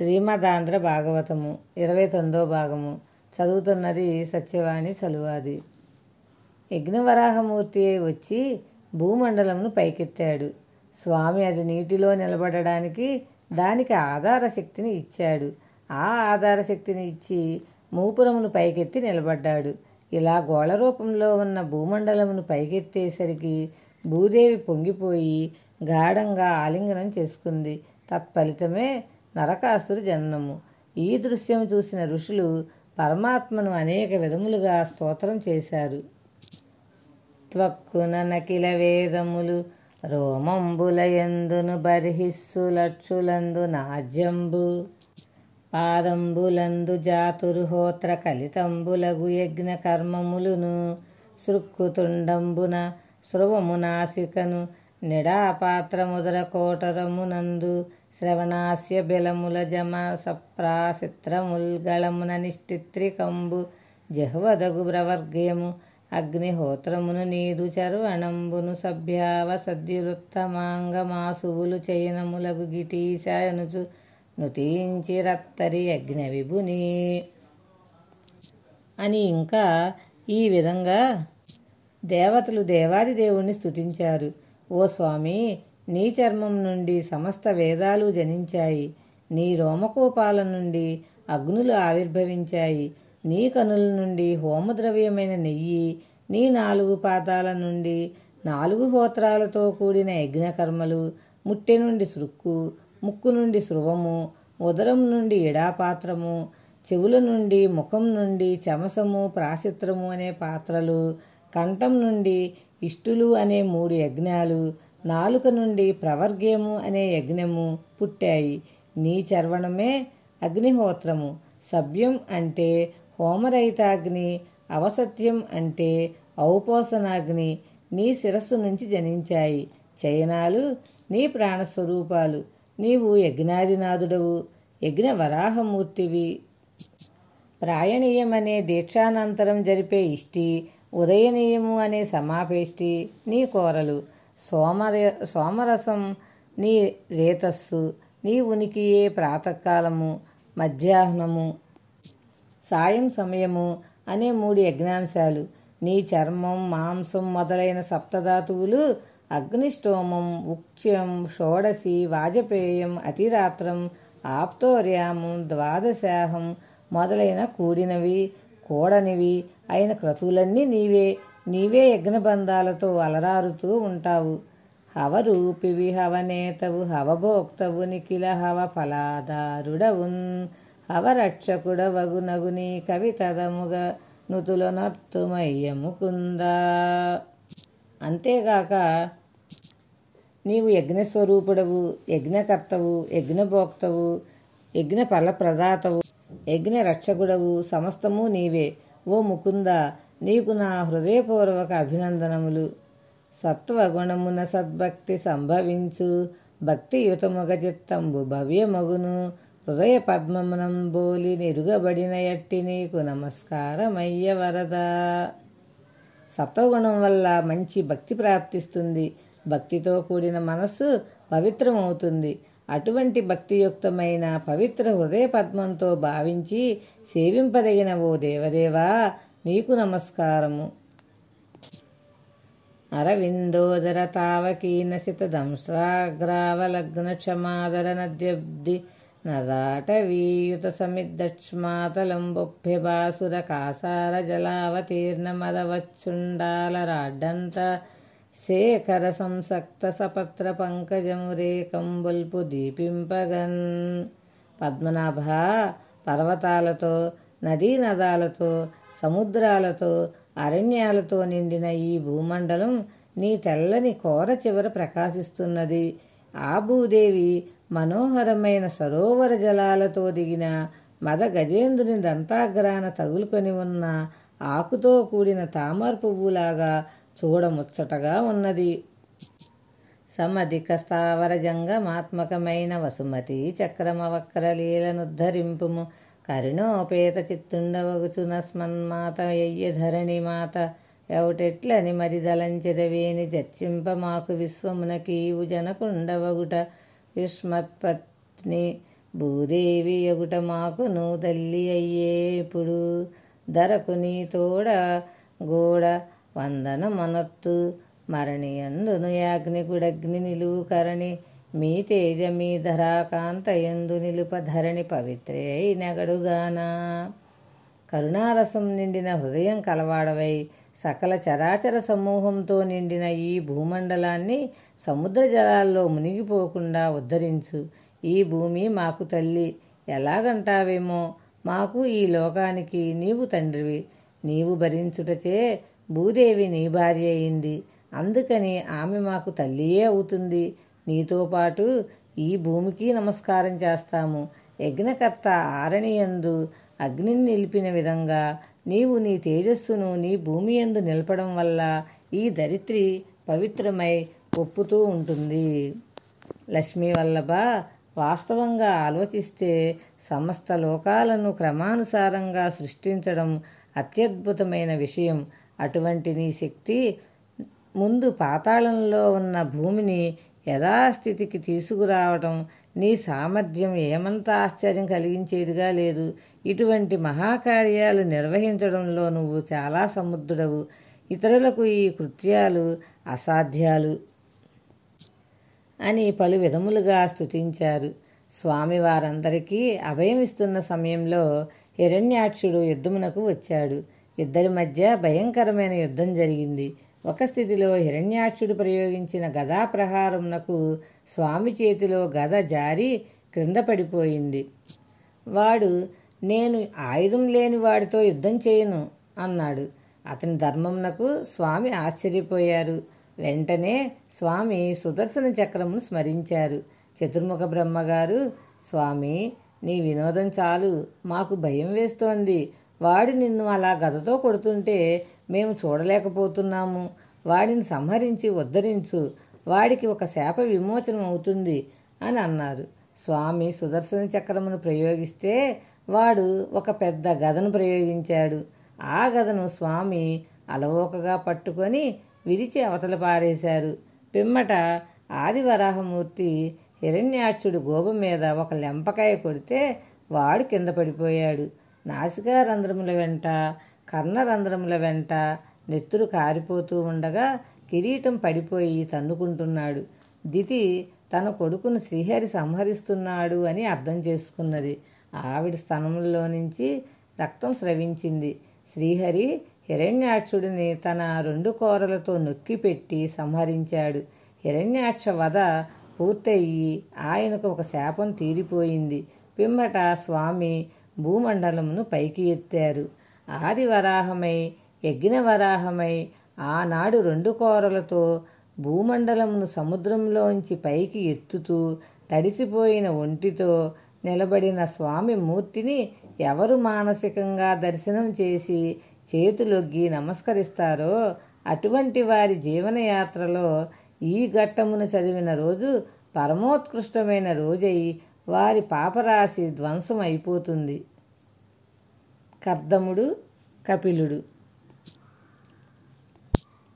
శ్రీమదాంధ్ర భాగవతము ఇరవై తొమ్మిదో భాగము. చదువుతున్నది సత్యవాణి చలువాది. యజ్ఞవరాహమూర్తి వచ్చి భూమండలంను పైకెత్తాడు. స్వామి అది నీటిలో నిలబడడానికి దానికి ఆధార శక్తిని ఇచ్చాడు. ఆ ఆధార శక్తిని ఇచ్చి మూపురమును పైకెత్తి నిలబడ్డాడు. ఇలా గోళ రూపంలో ఉన్న భూమండలమును పైకెత్తేసరికి భూదేవి పొంగిపోయి గాఢంగా ఆలింగనం చేసుకుంది. తత్ఫలితమే నరకాసురు జననము. ఈ దృశ్యం చూసిన ఋషులు పరమాత్మను అనేక విధములుగా స్తోత్రం చేశారు. త్వక్కున నకిల వేదములు రోమంబులయందును బర్హిస్సు లక్షులందు నాజ్యంబు. పాదంబులందు జాతురు హోత్ర కలితంబులగు యజ్ఞ కర్మములును సృక్కుతుండంబున స్రువము నాసికను నిడాపాత్రముదర కోటరమునందు శ్రవణాస్య బిలముల జమ సప్రాసిత్రముల్గళమున నిష్టిత్రికంబు జహ్వదగు ప్రవర్గ్యము అగ్నిహోత్రమును నీదు చర్వణంబును సభ్యావ సద్యులుత్తమాంగమాసువులు చయనములగు గిటీశాయనుచు నుతించి రత్తరి అగ్ని విభుని అని ఇంకా ఈ విధంగా దేవతలు దేవాది దేవుణ్ణి స్తుతించారు. ఓ స్వామి నీ చర్మం నుండి సమస్త వేదాలు జనించాయి. నీ రోమకూపాల నుండి అగ్నులు ఆవిర్భవించాయి. నీ కనుల నుండి హోమద్రవ్యమైన నెయ్యి నీ నాలుగు పాదాల నుండి నాలుగు హోత్రాలతో కూడిన యజ్ఞకర్మలు ముట్టె నుండి సృక్కు ముక్కు నుండి స్రువము ఉదరం నుండి ఇడాపాత్రము చెవుల నుండి ముఖం నుండి చమసము ప్రాసిత్రము అనే పాత్రలు కంఠం నుండి ఇష్టులు అనే మూడు యజ్ఞాలు నాలుక నుండి ప్రవర్గ్యము అనే యజ్ఞము పుట్టాయి. నీ చర్వణమే అగ్నిహోత్రము. సభ్యం అంటే హోమరహితాగ్ని అవసత్యం అంటే ఔపోసనాగ్ని నీ శిరస్సు నుంచి జనించాయి. చయనాలు నీ ప్రాణస్వరూపాలు. నీవు యజ్ఞాదినాథుడవు యజ్ఞ వరాహమూర్తివి ప్రాయణీయమనే దీక్షానంతరం జరిపే ఇష్టి ఉదయనీయము అనే సమాపేష్టి నీ కోరలు. సోమర సోమరసం నీ రేతస్సు. నీ ఉనికియే ప్రాతకాలము మధ్యాహ్నము సాయం సమయము అనే మూడు యజ్ఞాంశాలు. నీ చర్మం మాంసం మొదలైన సప్తధాతువులు అగ్నిష్టోమం ఉక్ష్యం షోడసి వాజపేయం అతిరాత్రం ఆప్తోర్యామం ద్వాదశాహం మొదలైన కూడినవి. కూడనివి అయిన క్రతువులన్నీ నీవే. నీవే యజ్ఞబంధాలతో అలరారుతూ ఉంటావు. హవరూపివి హవనేతవు హవభోక్తవు నిఖిల హవ ఫలాదారుడవున్ హవరక్షకుడవగునగు వగునగుని కవితదముగ నుతుల నర్తుమయ్య అంతేగాక నీవు యజ్ఞస్వరూపుడవు యజ్ఞకర్తవు యజ్ఞభోక్తవు యజ్ఞ ఫలప్రదాతవు యజ్ఞ రక్షకుడవు సమస్తము నీవే. ఓ ముకుంద నీకు నా హృదయపూర్వక అభినందనములు. సత్వగుణమున సద్భక్తి సంభవించు భక్తియుతముగ చిత్తంబు భవ్యమగును. హృదయ పద్మమునం బోలి నిరుగబడిన ఎట్టి నీకు నమస్కారమయ్య వరదా. సత్వగుణం వల్ల మంచి భక్తి ప్రాప్తిస్తుంది. భక్తితో కూడిన మనస్సు పవిత్రమవుతుంది. అటువంటి భక్తియుక్తమైన పవిత్ర హృదయ పద్మంతో భావించి సేవింపదగిన ఓ దేవదేవా నీకు నమస్కారము. అరవిందోదర తావకీనసిత దంశ్రాగ్రావలగ్న క్షమాదర నద్యబ్ది నరాటవీయుత సమిద్దక్ష్మాతలంబొభ్యబాసుర కాసార జలావతీర్ణమదవచ్చుండాల రాడ్డంత శేఖర సంసక్త సపత్ర పంకజమురేకంబుల్పు దీపింపగన్ పద్మనాభ పర్వతాలతో నదీనదాలతో సముద్రాలతో అరణ్యాలతో నిండిన ఈ భూమండలం నీ తెల్లని కోర చివర ప్రకాశిస్తున్నది. ఆ భూదేవి మనోహరమైన సరోవర జలాలతో దిగిన మద గజేంద్రుని దంతాగ్రాన తగులుకొని ఉన్న ఆకుతో కూడిన తామర పువ్వులాగా చూడముచ్చటగా ఉన్నది. సమధిక స్థావరజంగా మాత్మకమైన వసుమతి చక్రమవక్రలీలనుద్ధరింపుము. కరుణోపేత చిత్తుండవగుచునస్మన్మాత యయ్య ధరణి మాత. ఎవటెట్లని మరి జచ్చింప చర్చింప మాకు విశ్వమునకీవు జనకుండవగుట విష్మత్పత్ని భూదేవి ఎగుట మాకు నువ్వు తల్లి అయ్యే ఇప్పుడు. ధరకు నీ తోడ గోడ వందన మనత్తు మరణి అందును నిలువు కరణి మీ తేజ మీ ధరాకాంత ఎందు నిలుప ధరణి పవిత్రే నగడుగానా. కరుణారసం నిండిన హృదయం కలవాడవై. సకల చరాచర సమూహంతో నిండిన ఈ భూమండలాన్ని సముద్ర జలాల్లో మునిగిపోకుండా ఉద్ధరించు. ఈ భూమి మాకు తల్లి. ఎలాగంటావేమో? మాకు ఈ లోకానికి నీవు తండ్రివి. నీవు భరించుటచే భూదేవి నీ భార్య అయింది. అందుకని ఆమె మాకు తల్లియే అవుతుంది? నీతో పాటు ఈ భూమికి నమస్కారం చేస్తాము. యజ్ఞకర్త ఆరణియందు అగ్నిని నిలిపిన విధంగా నీవు నీ తేజస్సును నీ భూమి ఎందు నిలపడం వల్ల ఈ ధరిత్రి పవిత్రమై ఒప్పుతూ ఉంటుంది. లక్ష్మీ వల్లభ వాస్తవంగా ఆలోచిస్తే సమస్త లోకాలను క్రమానుసారంగా సృష్టించడం అత్యద్భుతమైన విషయం. అటువంటి నీ శక్తి ముందు పాతాళంలో ఉన్న భూమిని యథాస్థితికి తీసుకురావటం నీ సామర్థ్యం ఏమంత ఆశ్చర్యం కలిగించేదిగా లేదు. ఇటువంటి మహాకార్యాలు నిర్వహించడంలో నువ్వు చాలా సముద్రుడవు. ఇతరులకు ఈ కృత్యాలు అసాధ్యాలు అని పలు విధములుగా స్థుతించారు స్వామి వారందరికీ అభయమిస్తున్న సమయంలో హిరణ్యాక్షుడు యుద్ధమునకు వచ్చాడు. ఇద్దరి మధ్య భయంకరమైన యుద్ధం జరిగింది. ఒక స్థితిలో హిరణ్యాక్షుడు ప్రయోగించిన గదా ప్రహారమునకు స్వామి చేతిలో గద జారి క్రింద పడిపోయింది. వాడు నేను ఆయుధం లేని వాడితో యుద్ధం చేయను అన్నాడు. అతని ధర్మంనకు స్వామి ఆశ్చర్యపోయారు. వెంటనే స్వామి సుదర్శన చక్రమును స్మరించారు. చతుర్ముఖ బ్రహ్మగారు స్వామి నీ వినోదం చాలు. మాకు భయం వేస్తోంది. వాడు నిన్ను అలా గదతో కొడుతుంటే మేము చూడలేకపోతున్నాము. వాడిని సంహరించి ఉద్ధరించు. వాడికి ఒక శాప విమోచనం అవుతుంది అని అన్నారు. స్వామి సుదర్శన చక్రమును ప్రయోగిస్తే వాడు ఒక పెద్ద గదను ప్రయోగించాడు. ఆ గదను స్వామి అలవోకగా పట్టుకొని విరిచి అవతల పారేశారు. పిమ్మట ఆదివరాహమూర్తి హిరణ్యాక్షుడు గోబు మీద ఒక లెంపకాయ కొడితే వాడు కింద పడిపోయాడు. నాసికా రంధ్రముల వెంట కర్ణరంధ్రముల వెంట నెత్తురు కారిపోతూ ఉండగా కిరీటం పడిపోయి తన్నుకుంటున్నాడు. దితి తన కొడుకును శ్రీహరి సంహరిస్తున్నాడు అని అర్థం చేసుకున్నది. ఆవిడ స్తనములలో నుంచి రక్తం స్రవించింది. శ్రీహరి హిరణ్యాక్షుడిని తన రెండు కోరలతో నొక్కిపెట్టి సంహరించాడు. హిరణ్యాక్ష వధ పూర్తయి ఆయనకు ఒక శాపం తీరిపోయింది. పిమ్మట స్వామి భూమండలమును పైకి ఎత్తారు. ఆదివరాహమై యజ్ఞవరాహమై ఆనాడు రెండు కోరలతో భూమండలమును సముద్రంలోంచి పైకి ఎత్తుతూ తడిసిపోయిన ఒంటితో నిలబడిన స్వామి మూర్తిని ఎవరు మానసికంగా దర్శనం చేసి చేతులొగ్గి నమస్కరిస్తారో అటువంటి వారి జీవనయాత్రలో ఈ ఘట్టమును చదివిన రోజు పరమోత్కృష్టమైన రోజై వారి పాపరాశి ధ్వంసం అయిపోతుంది కర్దముడు కపిలుడు.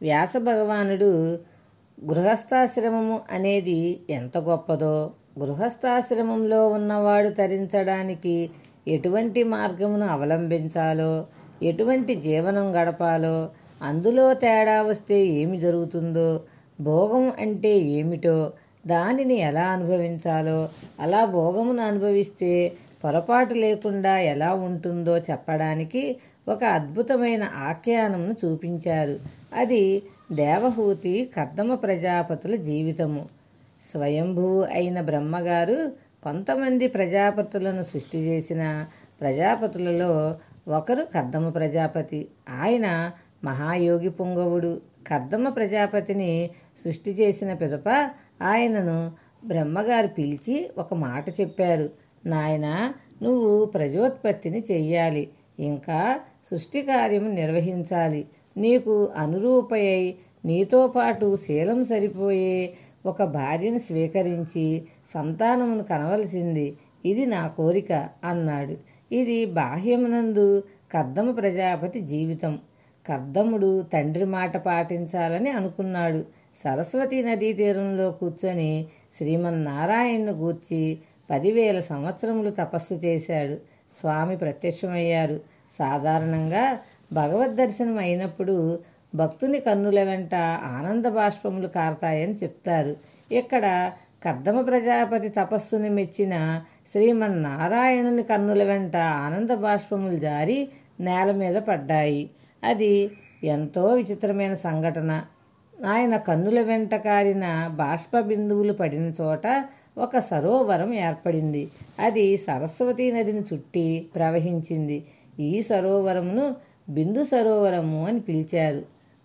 వ్యాస భగవానుడు గృహస్థాశ్రమము అనేది ఎంత గొప్పదో గృహస్థాశ్రమంలో ఉన్నవాడు తరించడానికి ఎటువంటి మార్గమును అవలంబించాలో ఎటువంటి జీవనం గడపాలో అందులో తేడా వస్తే ఏమి జరుగుతుందో భోగం అంటే ఏమిటో దానిని ఎలా అనుభవించాలో అలా భోగమును అనుభవిస్తే పొరపాటు లేకుండా ఎలా ఉంటుందో చెప్పడానికి ఒక అద్భుతమైన ఆఖ్యానంను చూపించారు. అది దేవహూతి కర్దమ ప్రజాపతుల జీవితము. స్వయంభువు అయిన బ్రహ్మగారు కొంతమంది ప్రజాపతులను సృష్టి చేసిన ప్రజాపతులలో ఒకరు కర్దమ ప్రజాపతి. ఆయన మహాయోగి పుంగవుడు. కర్దమ ప్రజాపతిని సృష్టి చేసిన పిదప ఆయనను బ్రహ్మగారు పిలిచి ఒక మాట చెప్పారు. నాయన నువ్వు ప్రజోత్పత్తిని చెయ్యాలి. ఇంకా సృష్టి కార్యం నిర్వహించాలి. నీకు అనురూపయై నీతో పాటు శీలం సరిపోయే ఒక భార్యను స్వీకరించి సంతానమును కనవలసింది. ఇది నా కోరిక అన్నాడు. ఇది బాహ్యమునందు కర్దమ ప్రజాపతి జీవితం. కర్దముడు తండ్రి మాట పాటించాలని అనుకున్నాడు. సరస్వతి నదీ తీరంలో కూర్చొని శ్రీమన్నారాయణను గూర్చి పదివేల సంవత్సరములు తపస్సు చేశాడు. స్వామి ప్రత్యక్షమయ్యారు సాధారణంగా భగవద్ దర్శనం అయినప్పుడు భక్తుని కన్నుల వెంట ఆనంద బాష్పములు కారతాయని చెప్తారు. ఇక్కడ కర్దమ ప్రజాపతి తపస్సుని మెచ్చిన శ్రీమన్నారాయణుని కన్నుల వెంట ఆనంద బాష్పములు జారి నేల మీద పడ్డాయి. అది ఎంతో విచిత్రమైన సంఘటన. ఆయన కన్నుల వెంట కారిన బాష్ప బిందువులు పడిన చోట ఒక సరోవరం ఏర్పడింది. అది సరస్వతీ నదిని చుట్టి ప్రవహించింది. ఈ సరోవరమును బిందు సరోవరము అని పిలిచారు.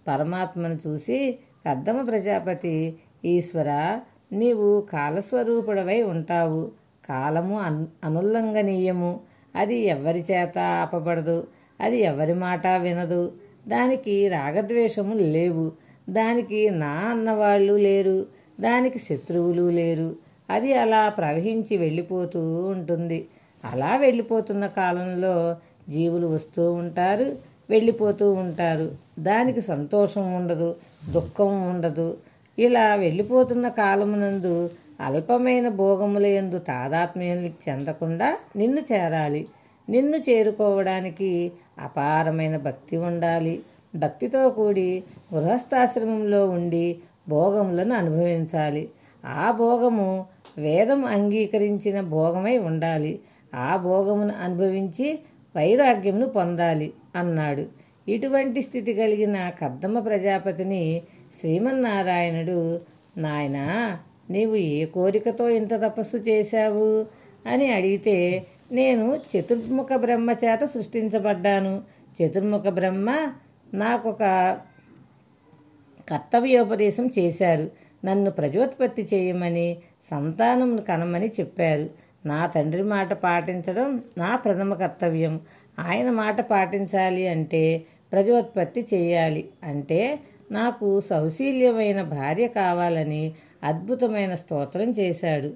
పరమాత్మను చూసి కద్దమ ప్రజాపతి ఈశ్వర నీవు కాలస్వరూపుడవై ఉంటావు. కాలము అను అనుల్లంఘనీయము. అది ఎవరి చేత ఆపబడదు? అది ఎవరి మాట వినదు? దానికి రాగద్వేషములు లేవు. దానికి నా అన్నవాళ్ళు లేరు. దానికి శత్రువులు లేరు. అది అలా ప్రవహించి వెళ్ళిపోతూ ఉంటుంది. అలా వెళ్ళిపోతున్న కాలంలో జీవులు వస్తూ ఉంటారు వెళ్ళిపోతూ ఉంటారు. దానికి సంతోషం ఉండదు దుఃఖం ఉండదు. ఇలా వెళ్ళిపోతున్న కాలమునందు అల్పమైన భోగముల ఎందు తాదాత్మ్యం చెందకుండా నిన్ను చేరాలి. నిన్ను చేరుకోవడానికి అపారమైన భక్తి ఉండాలి. భక్తితో కూడి గృహస్థాశ్రమంలో ఉండి భోగములను అనుభవించాలి. ఆ భోగము వేదం అంగీకరించిన భోగమై ఉండాలి. ఆ భోగమును అనుభవించి వైరాగ్యమును పొందాలి అన్నాడు. ఇటువంటి స్థితి కలిగిన కద్దమ్మ ప్రజాపతిని శ్రీమన్నారాయణుడు నాయనా నీవు ఏ కోరికతో ఇంత తపస్సు చేశావు? అని అడిగితే నేను చతుర్ముఖ బ్రహ్మ చేత సృష్టించబడ్డాను. చతుర్ముఖ బ్రహ్మ నాకొక కర్తవ్యోపదేశం చేశారు. నన్ను ప్రజోత్పత్తి చేయమని సంతానమును కనమని చెప్పారు. నా తండ్రి మాట పాటించడం నా ప్రథమ కర్తవ్యం. ఆయన మాట పాటించాలి అంటే ప్రజోత్పత్తి చేయాలి అంటే నాకు సౌశీల్యమైన భార్య కావాలని అద్భుతమైన స్తోత్రం చేశాడు.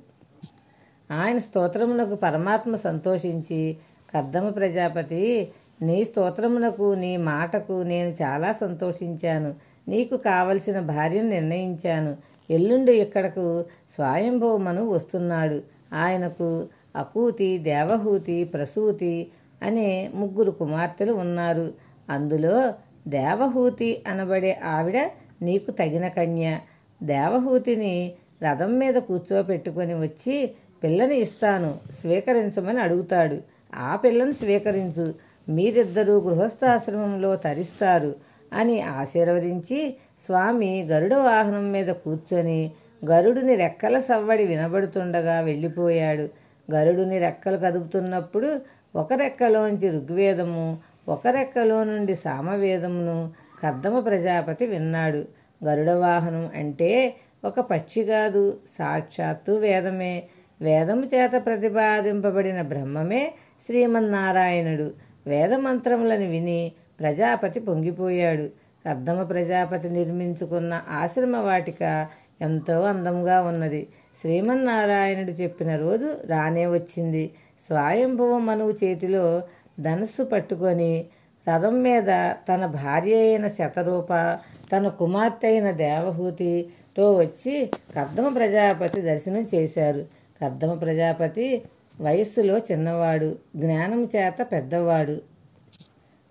ఆయన స్తోత్రమునకు పరమాత్మ సంతోషించి కద్దమ ప్రజాపతి నీ స్తోత్రమునకు నీ మాటకు నేను చాలా సంతోషించాను. నీకు కావలసిన భార్యను నిర్ణయించాను. ఎల్లుండి ఇక్కడకు స్వయంభోమను వస్తున్నాడు. ఆయనకు అకూతి దేవహూతి ప్రసూతి అనే ముగ్గురు కుమార్తెలు ఉన్నారు. అందులో దేవహూతి అనబడే ఆవిడ నీకు తగిన కన్య. దేవహూతిని రథం మీద కూర్చోపెట్టుకొని వచ్చి పిల్లని ఇస్తాను స్వీకరించమని అడుగుతాడు. ఆ పిల్లను స్వీకరించు. మీరిద్దరూ గృహస్థాశ్రమంలో తరిస్తారు. అని ఆశీర్వదించి స్వామి గరుడ వాహనం మీద కూర్చొని గరుడుని రెక్కల సవ్వడి వినబడుతుండగా వెళ్ళిపోయాడు. గరుడుని రెక్కలు కదుపుతున్నప్పుడు ఒక రెక్కలోంచి ఋగ్వేదము ఒక రెక్కలో నుండి సామవేదమును కద్దమ ప్రజాపతి విన్నాడు. గరుడ వాహనం అంటే ఒక పక్షి కాదు సాక్షాత్తు వేదమే. వేదము చేత ప్రతిపాదింపబడిన బ్రహ్మమే శ్రీమన్నారాయణుడు. వేదమంత్రములను విని ప్రజాపతి పొంగిపోయాడు. కర్దమ ప్రజాపతి నిర్మించుకున్న ఆశ్రమ వాటిక ఎంతో అందంగా ఉన్నది. శ్రీమన్నారాయణుడు చెప్పిన రోజు రానే వచ్చింది. స్వయంభవ మనువు చేతిలో ధనస్సు పట్టుకొని రథం మీద తన భార్య అయిన శతరూప తన కుమార్తె అయిన దేవహూతితో వచ్చి కర్దమ ప్రజాపతి దర్శనం చేశారు. కర్దమ ప్రజాపతి వయస్సులో చిన్నవాడు జ్ఞానం చేత పెద్దవాడు.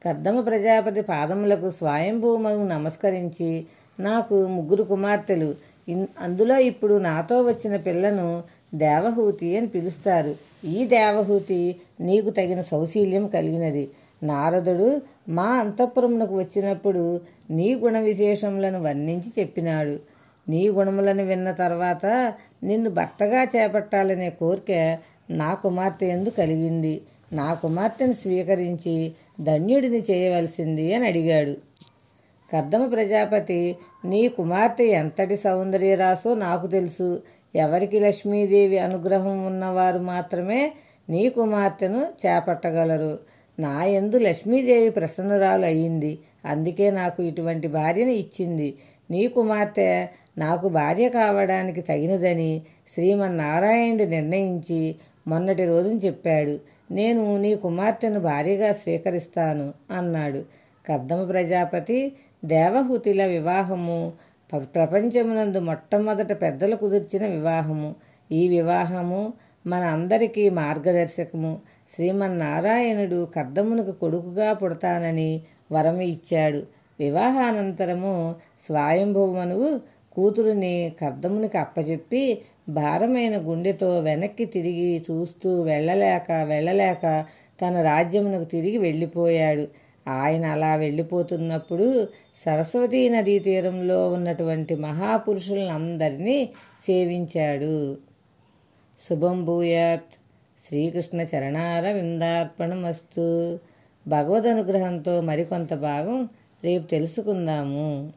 కద్దమ ప్రజాపతి పాదములకు స్వయంభూమను నమస్కరించి నాకు ముగ్గురు కుమార్తెలు ఇన్- అందులో ఇప్పుడు నాతో వచ్చిన పిల్లను దేవహూతి అని పిలుస్తారు. ఈ దేవహూతి నీకు తగిన సౌశీల్యం కలిగినది. నారదుడు మా అంతఃపురమునకు వచ్చినప్పుడు నీ గుణ విశేషములను వర్ణించి చెప్పినాడు. నీ గుణములను విన్న తర్వాత నిన్ను భర్తగా చేపట్టాలనే కోరిక నా కుమార్తె ఎందు కలిగింది. నా కుమార్తెను స్వీకరించి ధన్యుడిని చేయవలసింది అని అడిగాడు. కద్దమ ప్రజాపతి నీ కుమార్తె ఎంతటి సౌందర్యరాసో నాకు తెలుసు. ఎవరికి లక్ష్మీదేవి అనుగ్రహం ఉన్నవారు మాత్రమే నీ కుమార్తెను చేపట్టగలరు. నా ఎందు లక్ష్మీదేవి ప్రసన్నురాలు అయ్యింది అందుకే నాకు ఇటువంటి భార్యను ఇచ్చింది. నీ కుమార్తె నాకు భార్య కావడానికి తగినదని శ్రీమన్నారాయణుడు నిర్ణయించి మొన్నటి రోజున చెప్పాడు. నేను నీ కుమార్తెను భార్యగా స్వీకరిస్తాను అన్నాడు. కర్దమ ప్రజాపతి దేవహూతిల వివాహము ప్రపంచమునందు మొట్టమొదట పెద్దలు కుదిర్చిన వివాహము. ఈ వివాహము మన అందరికీ మార్గదర్శకము. శ్రీమన్నారాయణుడు కర్దమునకు కొడుకుగా పుడతానని వరం ఇచ్చాడు. వివాహానంతరము స్వయంభువనువు కూతురుని కర్దమునికి అప్పచెప్పి భారమైన గుండెతో వెనక్కి తిరిగి చూస్తూ వెళ్ళలేక వెళ్ళలేక తన రాజ్యమునకు తిరిగి వెళ్ళిపోయాడు. ఆయన అలా వెళ్ళిపోతున్నప్పుడు సరస్వతీ నదీ తీరంలో ఉన్నటువంటి మహాపురుషులందరినీ సేవించాడు. శుభం భూయాత్. శ్రీకృష్ణ చరణార విందార్పణమస్తు భగవద్ అనుగ్రహంతో మరికొంత భాగం రేపు తెలుసుకుందాము.